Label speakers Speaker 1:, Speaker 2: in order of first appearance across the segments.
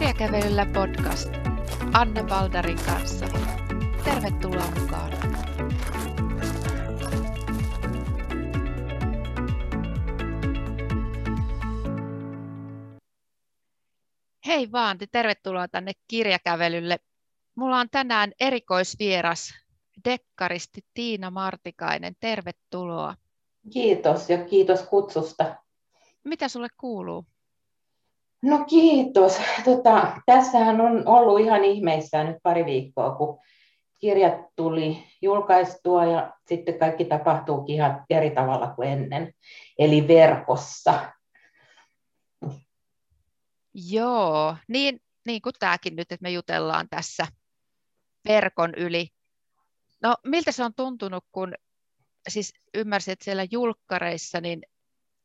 Speaker 1: Kirjakävelyllä podcast Anna Baldarin kanssa. Tervetuloa mukaan! Hei vaan, tervetuloa tänne kirjakävelylle. Mulla on tänään erikoisvieras, dekkaristi Tiina Martikainen. Tervetuloa.
Speaker 2: Kiitos ja kiitos kutsusta.
Speaker 1: Mitä sulle kuuluu?
Speaker 2: No kiitos. Tota, tässähän on ollut ihan ihmeissään nyt pari viikkoa, kun kirjat tuli julkaistua ja sitten kaikki tapahtuukin ihan eri tavalla kuin ennen, eli verkossa.
Speaker 1: Joo, niin, niin kuin tämäkin nyt, että me jutellaan tässä verkon yli. No miltä se on tuntunut, kun siis ymmärsin, että siellä julkkareissa niin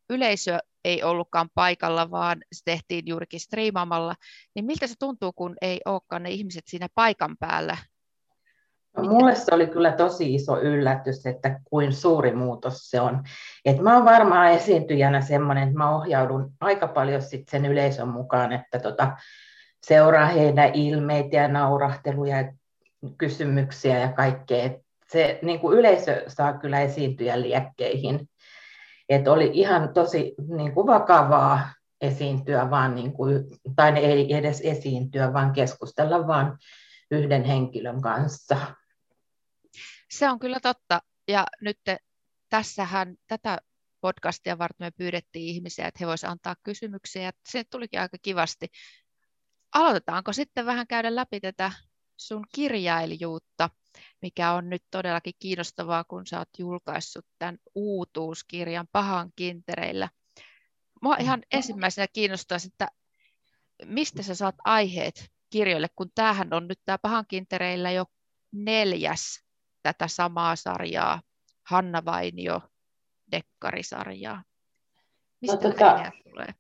Speaker 1: yleisö ei ollutkaan paikalla, vaan se tehtiin juurikin striimaamalla, niin miltä se tuntuu, kun ei olekaan ne ihmiset siinä paikan päällä?
Speaker 2: No, mulle se oli kyllä tosi iso yllätys, että kuin suuri muutos se on. Et mä oon varmaan esiintyjänä semmoinen, että mä ohjaudun aika paljon sit sen yleisön mukaan, että tota, seuraa heidän ilmeitä ja naurahteluja ja kysymyksiä ja kaikkea. Se niin kuin yleisö saa kyllä esiintyä liekkeihin että oli ihan tosi niin kuin vakavaa esiintyä, vaan niin kuin, tai ei edes esiintyä, vaan keskustella vaan yhden henkilön kanssa.
Speaker 1: Se on kyllä totta. Ja nyt tässähän tätä podcastia varten me pyydettiin ihmisiä, että he voisivat antaa kysymyksiä, se tulikin aika kivasti. Aloitetaanko sitten vähän käydä läpi tätä sun kirjailijuutta? mikä on nyt todellakin kiinnostavaa, kun sä oot julkaissut tämän uutuuskirjan Pahan kintereillä. Mua ihan ensimmäisenä kiinnostaa, että mistä sä saat aiheet kirjoille, kun tämähän on nyt tämä Pahan kintereillä jo neljäs tätä samaa sarjaa, Hanna Vainio dekkarisarjaa. Mistä no, tota, tulee?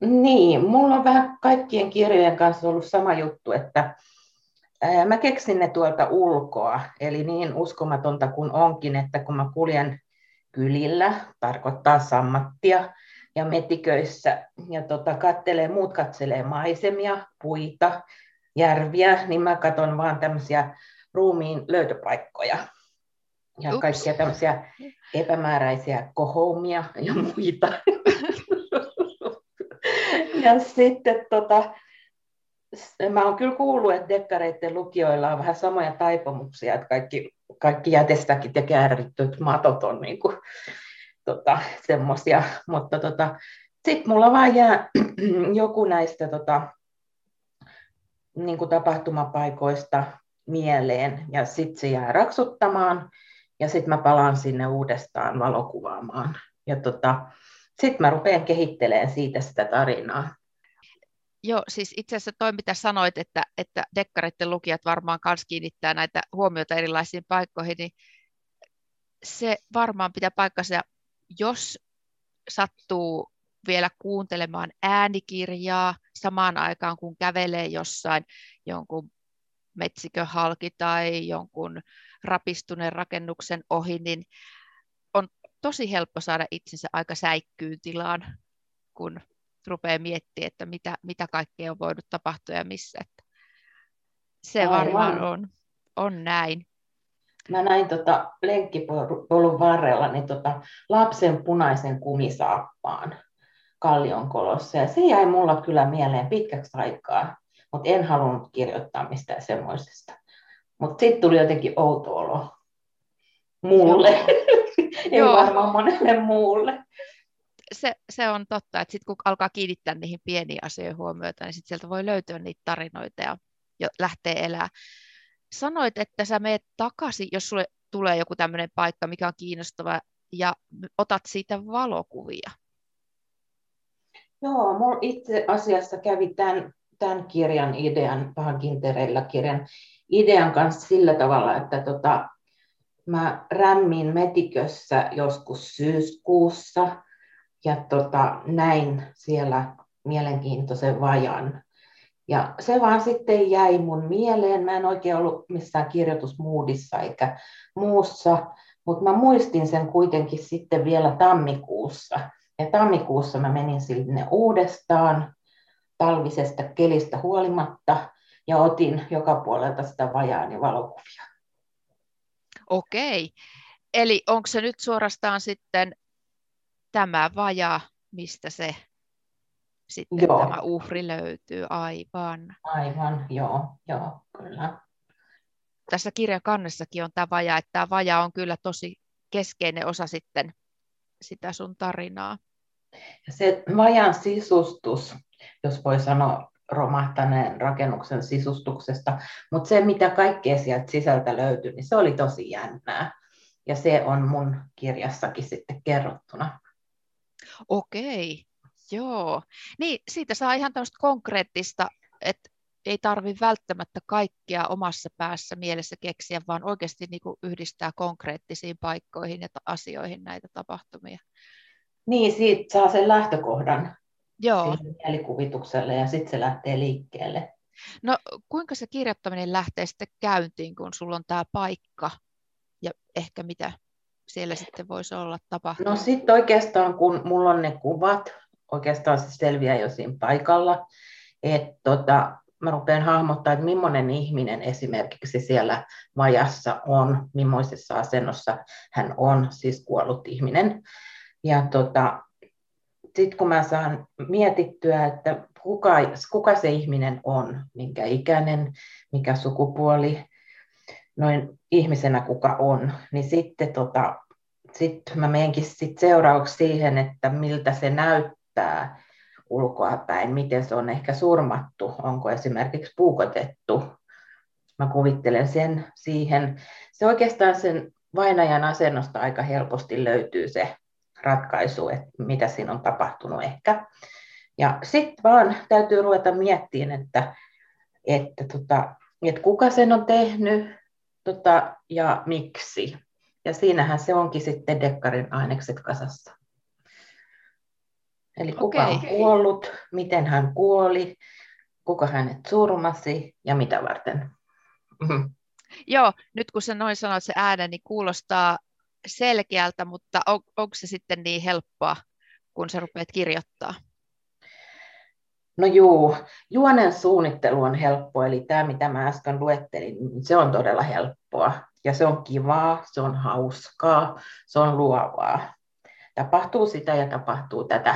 Speaker 2: Niin, mulla on vähän kaikkien kirjojen kanssa ollut sama juttu, että Mä keksin ne tuolta ulkoa, eli niin uskomatonta kuin onkin, että kun mä kuljen kylillä, tarkoittaa sammattia ja metiköissä, ja tota, kattelee, muut katselee maisemia, puita, järviä, niin mä katson vaan tämmöisiä ruumiin löytöpaikkoja ja Ups. kaikkia tämmöisiä epämääräisiä kohoumia ja muita. ja sitten tota, mä oon kyllä kuullut, että dekkareiden lukijoilla on vähän samoja taipumuksia, että kaikki, kaikki jätestäkin ja käärittyt matot on niin kuin, tota, semmoisia, mutta tota, sitten mulla vaan jää joku näistä tota, niin kuin tapahtumapaikoista mieleen ja sitten se jää raksuttamaan ja sitten mä palaan sinne uudestaan valokuvaamaan. Ja tota, sitten mä rupean kehittelemään siitä sitä tarinaa.
Speaker 1: Joo, siis itse asiassa toi, mitä sanoit, että, että dekkareiden lukijat varmaan myös kiinnittää näitä huomioita erilaisiin paikkoihin, niin se varmaan pitää paikkansa, jos sattuu vielä kuuntelemaan äänikirjaa samaan aikaan, kun kävelee jossain jonkun metsikön halki tai jonkun rapistuneen rakennuksen ohi, niin on tosi helppo saada itsensä aika säikkyyn tilaan, kun rupeaa miettimään, että mitä, mitä kaikkea on voinut tapahtua ja missä. Että se Aivan. varmaan on, on näin.
Speaker 2: Mä näin tota lenkkipolun varrella niin tota lapsen punaisen kumisaappaan kallionkolossa. Ja se jäi mulla kyllä mieleen pitkäksi aikaa, mutta en halunnut kirjoittaa mistään semmoisesta. Mutta sitten tuli jotenkin outo olo mulle, ei varmaan monelle muulle
Speaker 1: se, se on totta, että sitten kun alkaa kiinnittää niihin pieniin asioihin huomiota, niin sit sieltä voi löytyä niitä tarinoita ja, ja lähtee elää. Sanoit, että sä meet takaisin, jos sulle tulee joku tämmöinen paikka, mikä on kiinnostava, ja otat siitä valokuvia.
Speaker 2: Joo, mulla itse asiassa kävi tämän, tämän kirjan idean, Pahan kintereillä kirjan idean kanssa sillä tavalla, että tota, mä rämmin metikössä joskus syyskuussa ja tota, näin siellä mielenkiintoisen vajan. Ja se vaan sitten jäi mun mieleen. Mä en oikein ollut missään kirjoitusmuudissa eikä muussa, mutta mä muistin sen kuitenkin sitten vielä tammikuussa. Ja tammikuussa mä menin sinne uudestaan talvisesta kelistä huolimatta ja otin joka puolelta sitä vajaani valokuvia.
Speaker 1: Okei. Eli onko se nyt suorastaan sitten tämä vaja, mistä se sitten joo. tämä uhri löytyy? Aivan.
Speaker 2: Aivan, joo, joo, kyllä.
Speaker 1: Tässä kirjakannessakin on tämä vaja, että tämä vaja on kyllä tosi keskeinen osa sitten sitä sun tarinaa.
Speaker 2: Ja se vajan sisustus, jos voi sanoa romahtaneen rakennuksen sisustuksesta, mutta se, mitä kaikkea sieltä sisältä löytyi, niin se oli tosi jännää. Ja se on mun kirjassakin sitten kerrottuna.
Speaker 1: Okei, joo. Niin, siitä saa ihan tämmöistä konkreettista, että ei tarvi välttämättä kaikkea omassa päässä mielessä keksiä, vaan oikeasti niin kuin yhdistää konkreettisiin paikkoihin ja asioihin näitä tapahtumia.
Speaker 2: Niin, siitä saa sen lähtökohdan
Speaker 1: Joo.
Speaker 2: mielikuvitukselle ja sitten se lähtee liikkeelle.
Speaker 1: No kuinka se kirjoittaminen lähtee sitten käyntiin, kun sulla on tämä paikka ja ehkä mitä siellä sitten voisi olla tapahtunut?
Speaker 2: No sitten oikeastaan kun mulla on ne kuvat, oikeastaan se selviää jo siinä paikalla, että tota, mä rupean hahmottaa, että millainen ihminen esimerkiksi siellä vajassa on, millaisessa asennossa hän on, siis kuollut ihminen. Ja tota, sitten kun mä saan mietittyä, että kuka, kuka se ihminen on, minkä ikäinen, mikä sukupuoli, noin ihmisenä kuka on, niin sitten tota, sit mä menenkin sit seuraavaksi siihen, että miltä se näyttää ulkoapäin, miten se on ehkä surmattu, onko esimerkiksi puukotettu. Mä kuvittelen sen siihen. Se oikeastaan sen vainajan asennosta aika helposti löytyy se ratkaisu, että mitä siinä on tapahtunut ehkä. Ja sitten vaan täytyy ruveta miettimään, että, että, tota, että kuka sen on tehnyt tota, ja miksi. Ja siinähän se onkin sitten Dekkarin ainekset kasassa. Eli kuka okay. on kuollut, miten hän kuoli, kuka hänet surmasi ja mitä varten. Mm-hmm.
Speaker 1: Joo, nyt kun sä noin sanoit se äänen, niin kuulostaa selkeältä, mutta on, onko se sitten niin helppoa, kun sä rupeat kirjoittaa?
Speaker 2: No juu, juonen suunnittelu on helppo, eli tämä mitä mä äsken luettelin, niin se on todella helppoa. Ja se on kivaa, se on hauskaa, se on luovaa. Tapahtuu sitä ja tapahtuu tätä.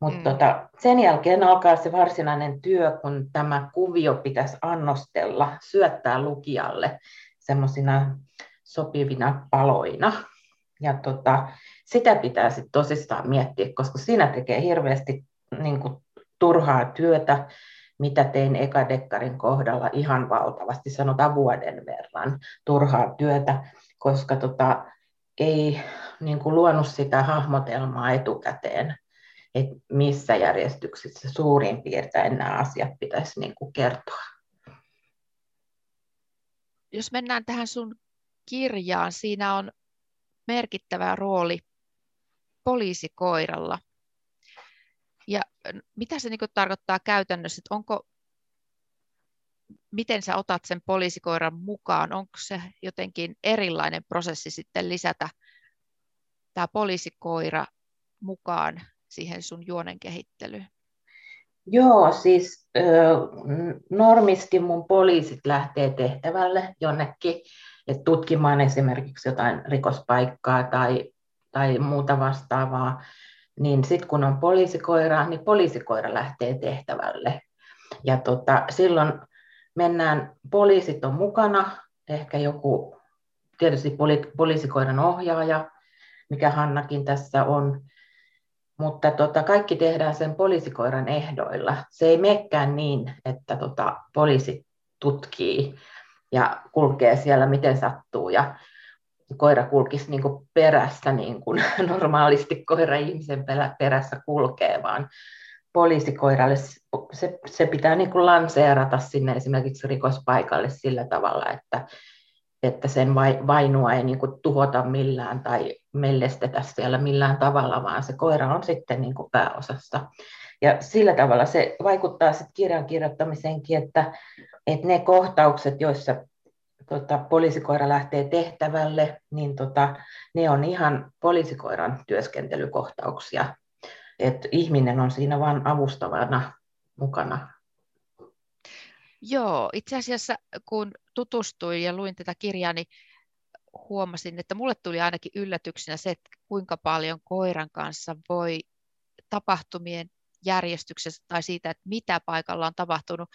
Speaker 2: Mutta mm. tota, sen jälkeen alkaa se varsinainen työ, kun tämä kuvio pitäisi annostella, syöttää lukijalle semmoisina sopivina paloina. Ja tota, sitä pitää sitten tosissaan miettiä, koska siinä tekee hirveästi niin kuin, turhaa työtä, mitä tein Ekadekkarin kohdalla ihan valtavasti, sanotaan vuoden verran turhaa työtä, koska tota, ei niin kuin, luonut sitä hahmotelmaa etukäteen, että missä järjestyksessä suurin piirtein nämä asiat pitäisi niin kuin, kertoa.
Speaker 1: Jos mennään tähän sun kirjaan, siinä on merkittävä rooli poliisikoiralla. Ja mitä se niin tarkoittaa käytännössä, että onko, miten sä otat sen poliisikoiran mukaan, onko se jotenkin erilainen prosessi sitten lisätä tämä poliisikoira mukaan siihen sun juonen kehittelyyn?
Speaker 2: Joo, siis normisti mun poliisit lähtee tehtävälle jonnekin että tutkimaan esimerkiksi jotain rikospaikkaa tai, tai muuta vastaavaa, niin sitten kun on poliisikoira, niin poliisikoira lähtee tehtävälle. Ja tota, silloin mennään, poliisit on mukana, ehkä joku, tietysti poli, poliisikoiran ohjaaja, mikä Hannakin tässä on, mutta tota, kaikki tehdään sen poliisikoiran ehdoilla. Se ei menekään niin, että tota, poliisi tutkii ja kulkee siellä miten sattuu ja koira kulkisi niin kuin perässä niin kuin normaalisti koira ihmisen perässä kulkee, vaan poliisikoiralle se, se pitää niin kuin lanseerata sinne esimerkiksi rikospaikalle sillä tavalla, että, että sen vainua ei niin kuin tuhota millään tai mellestetä siellä millään tavalla, vaan se koira on sitten niin kuin pääosassa. Ja sillä tavalla se vaikuttaa sitten kirjan kirjoittamiseenkin, että, että ne kohtaukset, joissa tota, poliisikoira lähtee tehtävälle, niin tota, ne on ihan poliisikoiran työskentelykohtauksia. Et ihminen on siinä vain avustavana mukana.
Speaker 1: Joo, itse asiassa kun tutustuin ja luin tätä kirjaa, niin huomasin, että mulle tuli ainakin yllätyksenä se, että kuinka paljon koiran kanssa voi tapahtumien järjestyksessä tai siitä, että mitä paikalla on tapahtunut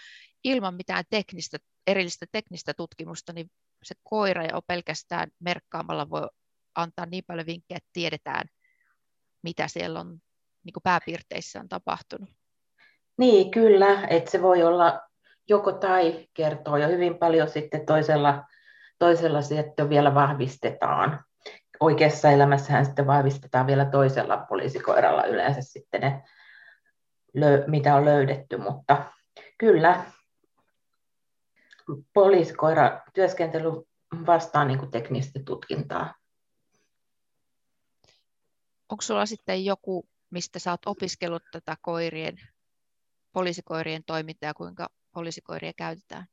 Speaker 1: ilman mitään teknistä, erillistä teknistä tutkimusta, niin se koira jo pelkästään merkkaamalla voi antaa niin paljon vinkkejä, että tiedetään, mitä siellä on niin kuin pääpiirteissä on tapahtunut.
Speaker 2: Niin, kyllä, että se voi olla joko tai kertoo ja hyvin paljon sitten toisella, toisella sitten vielä vahvistetaan. Oikeassa elämässähän sitten vahvistetaan vielä toisella poliisikoiralla yleensä sitten ne, mitä on löydetty, mutta kyllä poliisikoira työskentely vastaa niin kuin teknistä tutkintaa.
Speaker 1: Onko sulla sitten joku, mistä sä oot opiskellut tätä koirien, poliisikoirien toimintaa, kuinka poliisikoiria käytetään?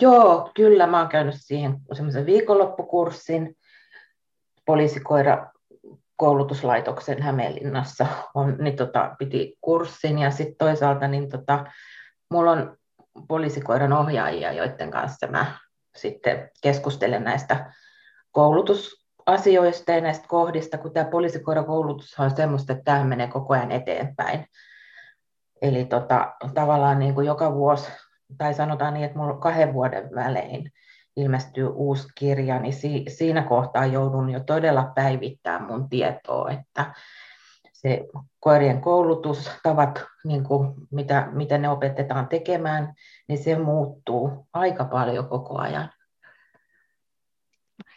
Speaker 2: Joo, kyllä. Mä oon käynyt siihen semmoisen viikonloppukurssin poliisikoira koulutuslaitoksen Hämeenlinnassa on, niin tota, piti kurssin ja sitten toisaalta niin tota, mulla on poliisikoiran ohjaajia, joiden kanssa mä sitten keskustelen näistä koulutusasioista ja näistä kohdista, kun tämä poliisikoirakoulutus on semmoista, että tämä menee koko ajan eteenpäin. Eli tota, tavallaan niin kuin joka vuosi, tai sanotaan niin, että minulla kahden vuoden välein ilmestyy uusi kirja, niin si- siinä kohtaa joudun jo todella päivittämään mun tietoa, että se koirien koulutustavat, niin kuin mitä, mitä ne opetetaan tekemään, niin se muuttuu aika paljon koko ajan.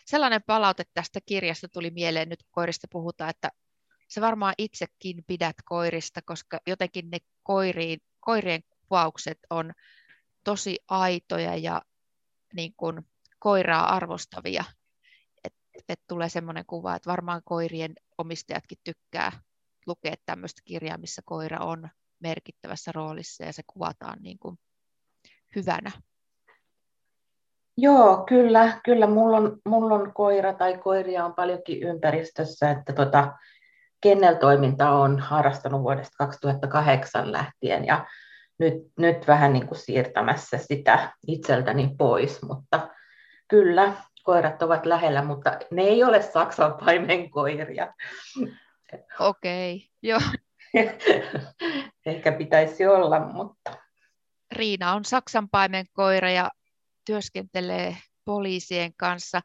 Speaker 1: Sellainen palaute tästä kirjasta tuli mieleen, nyt kun koirista puhutaan, että se varmaan itsekin pidät koirista, koska jotenkin ne koiriin, koirien kuvaukset on tosi aitoja ja niin kuin koiraa arvostavia. Että et tulee semmoinen kuva, että varmaan koirien omistajatkin tykkää lukea tämmöistä kirjaa, missä koira on merkittävässä roolissa ja se kuvataan niin kuin hyvänä.
Speaker 2: Joo, kyllä, kyllä mulla on, mulla on koira tai koiria on paljonkin ympäristössä, että tota, kenneltoiminta on harrastanut vuodesta 2008 lähtien ja nyt, nyt vähän niin kuin siirtämässä sitä itseltäni pois, mutta kyllä koirat ovat lähellä, mutta ne ei ole Saksan paimenkoiria.
Speaker 1: Okei, okay, joo.
Speaker 2: Ehkä pitäisi olla, mutta...
Speaker 1: Riina on Saksan paimenkoira ja työskentelee poliisien kanssa.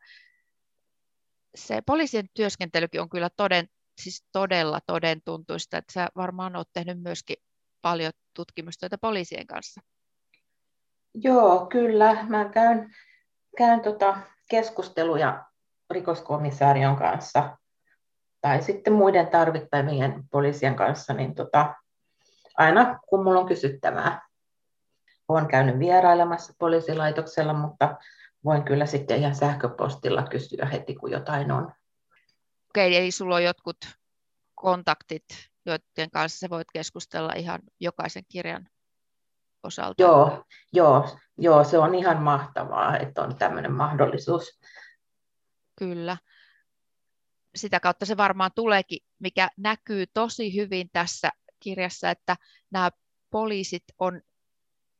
Speaker 1: Se poliisien työskentelykin on kyllä toden, siis todella todentuntuista, että sä varmaan olet tehnyt myöskin paljon tutkimustyötä poliisien kanssa.
Speaker 2: Joo, kyllä. Mä käyn, käyn tota keskusteluja rikoskomissaarion kanssa tai sitten muiden tarvittavien poliisien kanssa, niin tota, aina kun mulla on kysyttävää. Olen käynyt vierailemassa poliisilaitoksella, mutta voin kyllä sitten ihan sähköpostilla kysyä heti, kun jotain on.
Speaker 1: Okei, eli sulla on jotkut kontaktit, joiden kanssa sä voit keskustella ihan jokaisen kirjan osalta.
Speaker 2: Joo, joo, joo, se on ihan mahtavaa, että on tämmöinen mahdollisuus.
Speaker 1: Kyllä. Sitä kautta se varmaan tuleekin, mikä näkyy tosi hyvin tässä kirjassa, että nämä poliisit on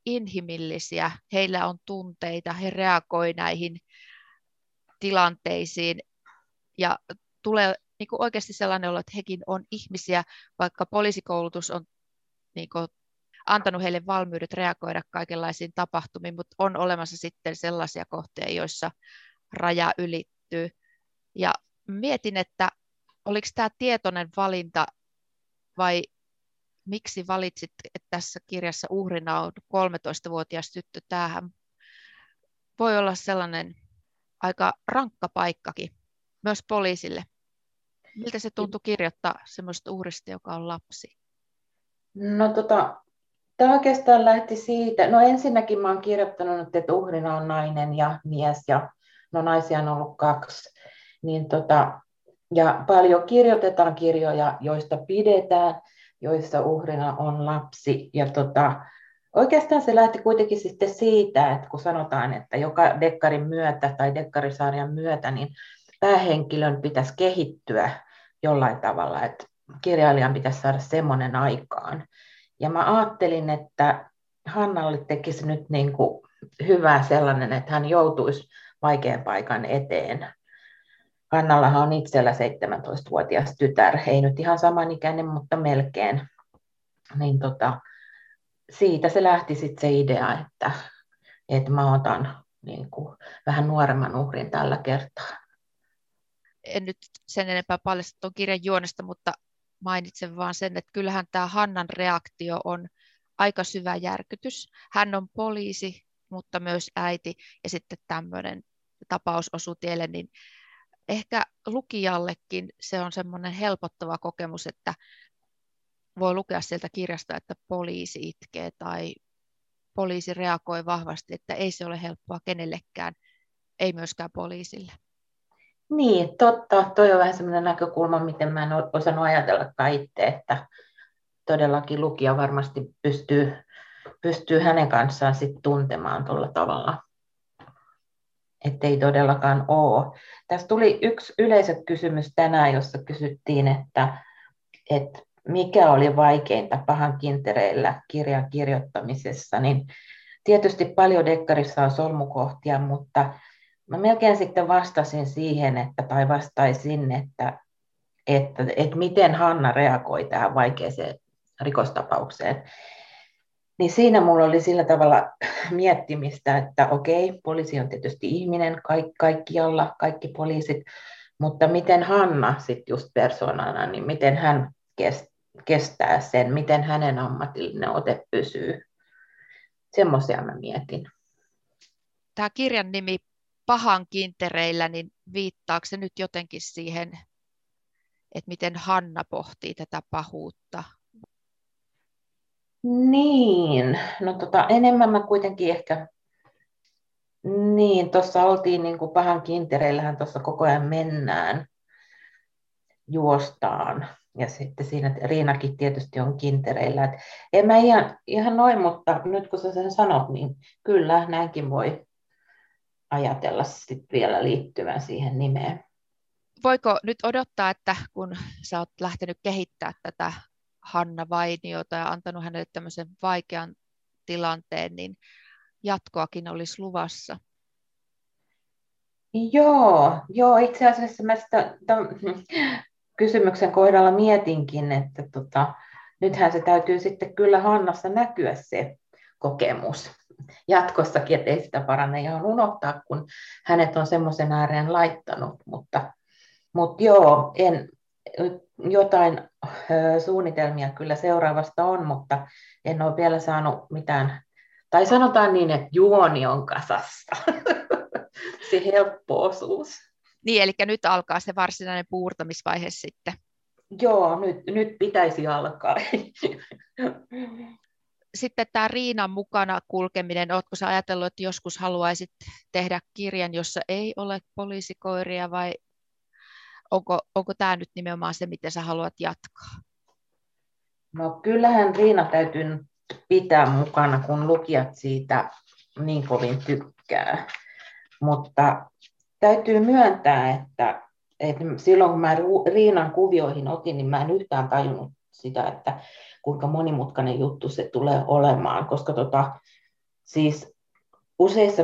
Speaker 1: inhimillisiä, heillä on tunteita, he reagoivat näihin tilanteisiin ja tulee niin kuin oikeasti sellainen olo, että hekin on ihmisiä, vaikka poliisikoulutus on niin kuin, antanut heille valmiudet reagoida kaikenlaisiin tapahtumiin, mutta on olemassa sitten sellaisia kohteita, joissa raja ylittyy. Ja mietin, että oliko tämä tietoinen valinta vai miksi valitsit, että tässä kirjassa uhrina on 13-vuotias tyttö. Tämähän voi olla sellainen aika rankka paikkakin myös poliisille. Miltä se tuntui kirjoittaa semmoista uhrista, joka on lapsi?
Speaker 2: No tota, tämä oikeastaan lähti siitä, no ensinnäkin oon kirjoittanut, että uhrina on nainen ja mies ja no naisia on ollut kaksi, niin tota, ja paljon kirjoitetaan kirjoja, joista pidetään, joissa uhrina on lapsi. Ja tota, oikeastaan se lähti kuitenkin sitten siitä, että kun sanotaan, että joka dekkarin myötä tai dekkarisarjan myötä, niin päähenkilön pitäisi kehittyä jollain tavalla, että kirjailijan pitäisi saada semmoinen aikaan. Ja mä ajattelin, että Hannalle tekisi nyt niin kuin hyvää sellainen, että hän joutuisi vaikean paikan eteen. Hannallahan on itsellä 17-vuotias tytär, ei nyt ihan samanikäinen, mutta melkein. Niin tota, siitä se lähti sitten se idea, että, että mä otan niin kuin, vähän nuoremman uhrin tällä kertaa.
Speaker 1: En nyt sen enempää paljasta tuon kirjan juonesta, mutta mainitsen vaan sen, että kyllähän tämä Hannan reaktio on aika syvä järkytys. Hän on poliisi, mutta myös äiti, ja sitten tämmöinen tapaus osuu tielle, niin ehkä lukijallekin se on semmoinen helpottava kokemus, että voi lukea sieltä kirjasta, että poliisi itkee tai poliisi reagoi vahvasti, että ei se ole helppoa kenellekään, ei myöskään poliisille.
Speaker 2: Niin, totta. Toi on vähän sellainen näkökulma, miten mä en osannut ajatella itse, että todellakin lukija varmasti pystyy, pystyy hänen kanssaan sit tuntemaan tuolla tavalla. Että ei todellakaan ole. Tässä tuli yksi yleisökysymys tänään, jossa kysyttiin, että, että mikä oli vaikeinta pahan kintereillä kirjan kirjoittamisessa, niin tietysti paljon dekkarissa on solmukohtia, mutta mä melkein sitten vastasin siihen, että, tai vastaisin, että, että, että miten Hanna reagoi tähän vaikeaseen rikostapaukseen. Niin siinä mulla oli sillä tavalla miettimistä, että okei, poliisi on tietysti ihminen kaik, kaikkialla, kaikki poliisit, mutta miten Hanna sitten just persoonana, niin miten hän kestää sen, miten hänen ammatillinen ote pysyy. Semmoisia mä mietin.
Speaker 1: Tämä kirjan nimi Pahan kintereillä, niin viittaako se nyt jotenkin siihen, että miten Hanna pohtii tätä pahuutta?
Speaker 2: Niin, no tota, enemmän mä kuitenkin ehkä, niin tuossa oltiin niin kuin pahan kintereillähän tuossa koko ajan mennään, juostaan ja sitten siinä Riinakin tietysti on kintereillä. Et en mä ihan, ihan noin, mutta nyt kun sä sen sanot, niin kyllä näinkin voi ajatella sit vielä liittyvän siihen nimeen.
Speaker 1: Voiko nyt odottaa, että kun sä oot lähtenyt kehittämään tätä Hanna Vainiota ja antanut hänelle tämmöisen vaikean tilanteen, niin jatkoakin olisi luvassa?
Speaker 2: Joo, joo itse asiassa mä sitä, kysymyksen kohdalla mietinkin, että tota, nythän se täytyy sitten kyllä Hannassa näkyä se kokemus jatkossakin, että ei sitä paranne ihan unohtaa, kun hänet on semmoisen ääreen laittanut, mutta, mutta joo, en, jotain suunnitelmia kyllä seuraavasta on, mutta en ole vielä saanut mitään, tai sanotaan niin, että juoni on kasassa, se helppo osuus.
Speaker 1: Niin, eli nyt alkaa se varsinainen puurtamisvaihe sitten.
Speaker 2: Joo, nyt, nyt pitäisi alkaa.
Speaker 1: Sitten tämä Riinan mukana kulkeminen, oletko sä ajatellut, että joskus haluaisit tehdä kirjan, jossa ei ole poliisikoiria vai onko, onko tämä nyt nimenomaan se, miten sä haluat jatkaa?
Speaker 2: No kyllähän Riina täytyy pitää mukana, kun lukijat siitä niin kovin tykkää. Mutta täytyy myöntää, että, että silloin kun mä Riinan kuvioihin otin, niin mä en yhtään tajunnut sitä, että kuinka monimutkainen juttu se tulee olemaan, koska tota, siis useissa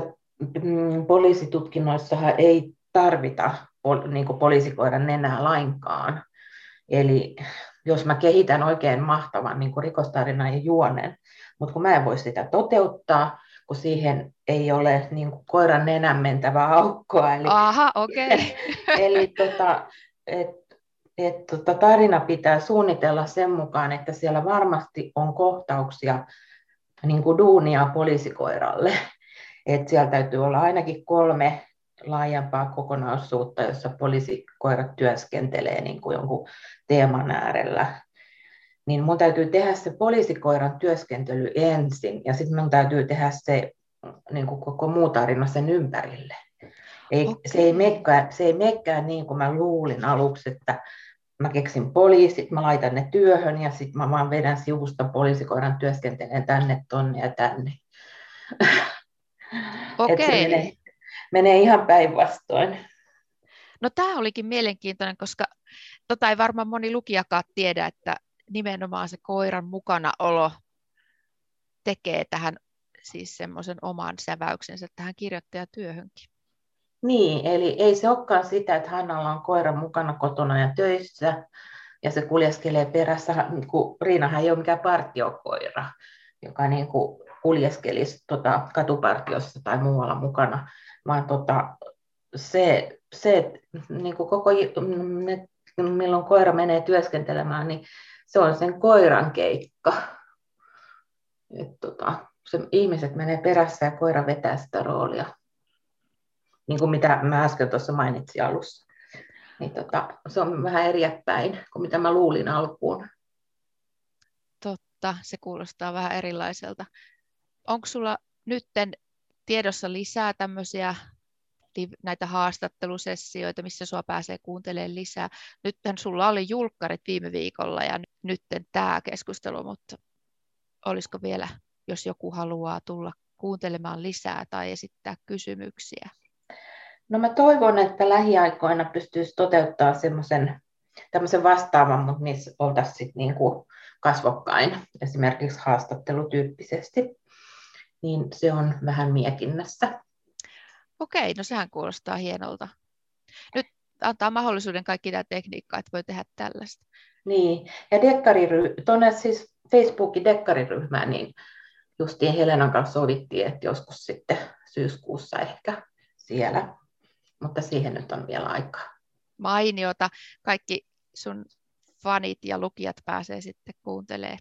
Speaker 2: mm, poliisitutkinnoissa ei tarvita niin poliisikoiran nenää lainkaan. Eli jos mä kehitän oikein mahtavan niin rikostarinan ja juonen, mutta kun mä en voi sitä toteuttaa, kun siihen ei ole niin kuin koiran nenän mentävää aukkoa.
Speaker 1: Eli, Aha, okay.
Speaker 2: eli tota, et, et, tota, tarina pitää suunnitella sen mukaan, että siellä varmasti on kohtauksia niin kuin duunia poliisikoiralle. Et siellä täytyy olla ainakin kolme laajempaa kokonaisuutta, jossa poliisikoirat työskentelee niin kuin jonkun teeman äärellä niin mun täytyy tehdä se poliisikoiran työskentely ensin ja sitten mun täytyy tehdä se niin kuin koko muu tarina sen ympärille. Ei, okay. se, ei mekkää, se ei mekkää niin kuin mä luulin aluksi, että mä keksin poliisit, mä laitan ne työhön ja sitten mä vaan vedän sivusta poliisikoiran työskenteleen tänne, tonne ja tänne.
Speaker 1: Okei. Okay.
Speaker 2: Menee, ihan päinvastoin.
Speaker 1: No tämä olikin mielenkiintoinen, koska tota ei varmaan moni lukijakaan tiedä, että nimenomaan se koiran mukanaolo tekee tähän siis semmoisen oman säväyksensä tähän kirjoittajatyöhönkin.
Speaker 2: Niin, eli ei se olekaan sitä, että Hannalla on koira mukana kotona ja töissä, ja se kuljeskelee perässä, niin kuin Riinahan ei ole mikään partiokoira, joka niin kuin kuljeskelisi tota, katupartiossa tai muualla mukana, vaan tota, se, se niin kuin koko, ne, milloin koira menee työskentelemään, niin se on sen koiran keikka. Et, tota, se, ihmiset menee perässä ja koira vetää sitä roolia, niin kuin mitä mä äsken tuossa mainitsin alussa. Niin tota, se on vähän eriäpäin kuin mitä mä luulin alkuun.
Speaker 1: Totta, se kuulostaa vähän erilaiselta. Onko sulla nytten tiedossa lisää tämmöisiä näitä haastattelusessioita, missä sua pääsee kuuntelemaan lisää. Nythän sulla oli julkkarit viime viikolla ja nyt tämä keskustelu, mutta olisiko vielä, jos joku haluaa tulla kuuntelemaan lisää tai esittää kysymyksiä?
Speaker 2: No mä toivon, että lähiaikoina pystyisi toteuttaa semmoisen tämmöisen vastaavan, mutta niissä oltaisiin sitten niin kuin kasvokkain, esimerkiksi haastattelutyyppisesti, niin se on vähän mietinnässä.
Speaker 1: Okei, no sehän kuulostaa hienolta. Nyt antaa mahdollisuuden kaikki tämä tekniikka, että voi tehdä tällaista.
Speaker 2: Niin, ja dekkariry- tuonne siis Facebookin dekkariryhmään, niin justiin Helenan kanssa sovittiin, että joskus sitten syyskuussa ehkä siellä, mutta siihen nyt on vielä aikaa.
Speaker 1: Mainiota. Kaikki sun fanit ja lukijat pääsee sitten kuuntelemaan.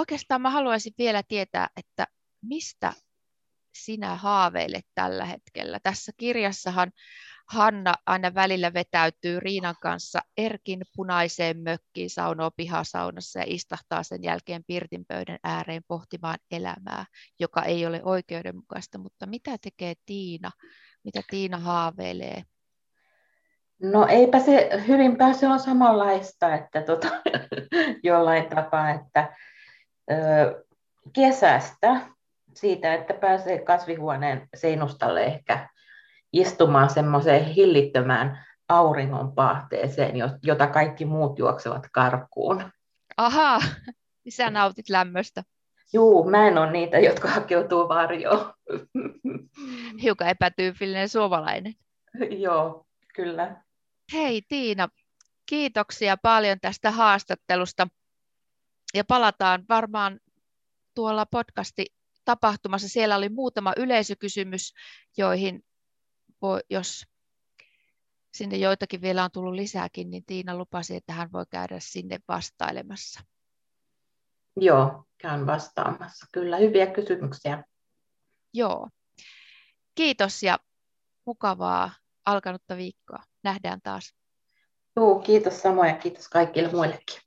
Speaker 1: Oikeastaan mä haluaisin vielä tietää, että mistä sinä haaveilet tällä hetkellä? Tässä kirjassahan Hanna aina välillä vetäytyy Riinan kanssa Erkin punaiseen mökkiin saunoo pihasaunassa ja istahtaa sen jälkeen pirtin pöydän ääreen pohtimaan elämää, joka ei ole oikeudenmukaista. Mutta mitä tekee Tiina? Mitä Tiina haaveilee?
Speaker 2: No eipä se, hyvinpä se on samanlaista, että tota, jollain tapaa, että kesästä siitä, että pääsee kasvihuoneen seinustalle ehkä istumaan semmoiseen hillittömään auringonpahteeseen, jota kaikki muut juoksevat karkuun.
Speaker 1: Ahaa, sä nautit lämmöstä.
Speaker 2: Juu, mä en ole niitä, jotka hakeutuu varjoon.
Speaker 1: Hiukan epätyypillinen suomalainen.
Speaker 2: Joo, kyllä.
Speaker 1: Hei Tiina, kiitoksia paljon tästä haastattelusta. Ja palataan varmaan tuolla podcasti tapahtumassa. Siellä oli muutama yleisökysymys, joihin voi, jos sinne joitakin vielä on tullut lisääkin, niin Tiina lupasi, että hän voi käydä sinne vastailemassa.
Speaker 2: Joo, käyn vastaamassa. Kyllä, hyviä kysymyksiä.
Speaker 1: Joo. Kiitos ja mukavaa alkanutta viikkoa. Nähdään taas.
Speaker 2: Joo, kiitos samoin ja kiitos kaikille muillekin.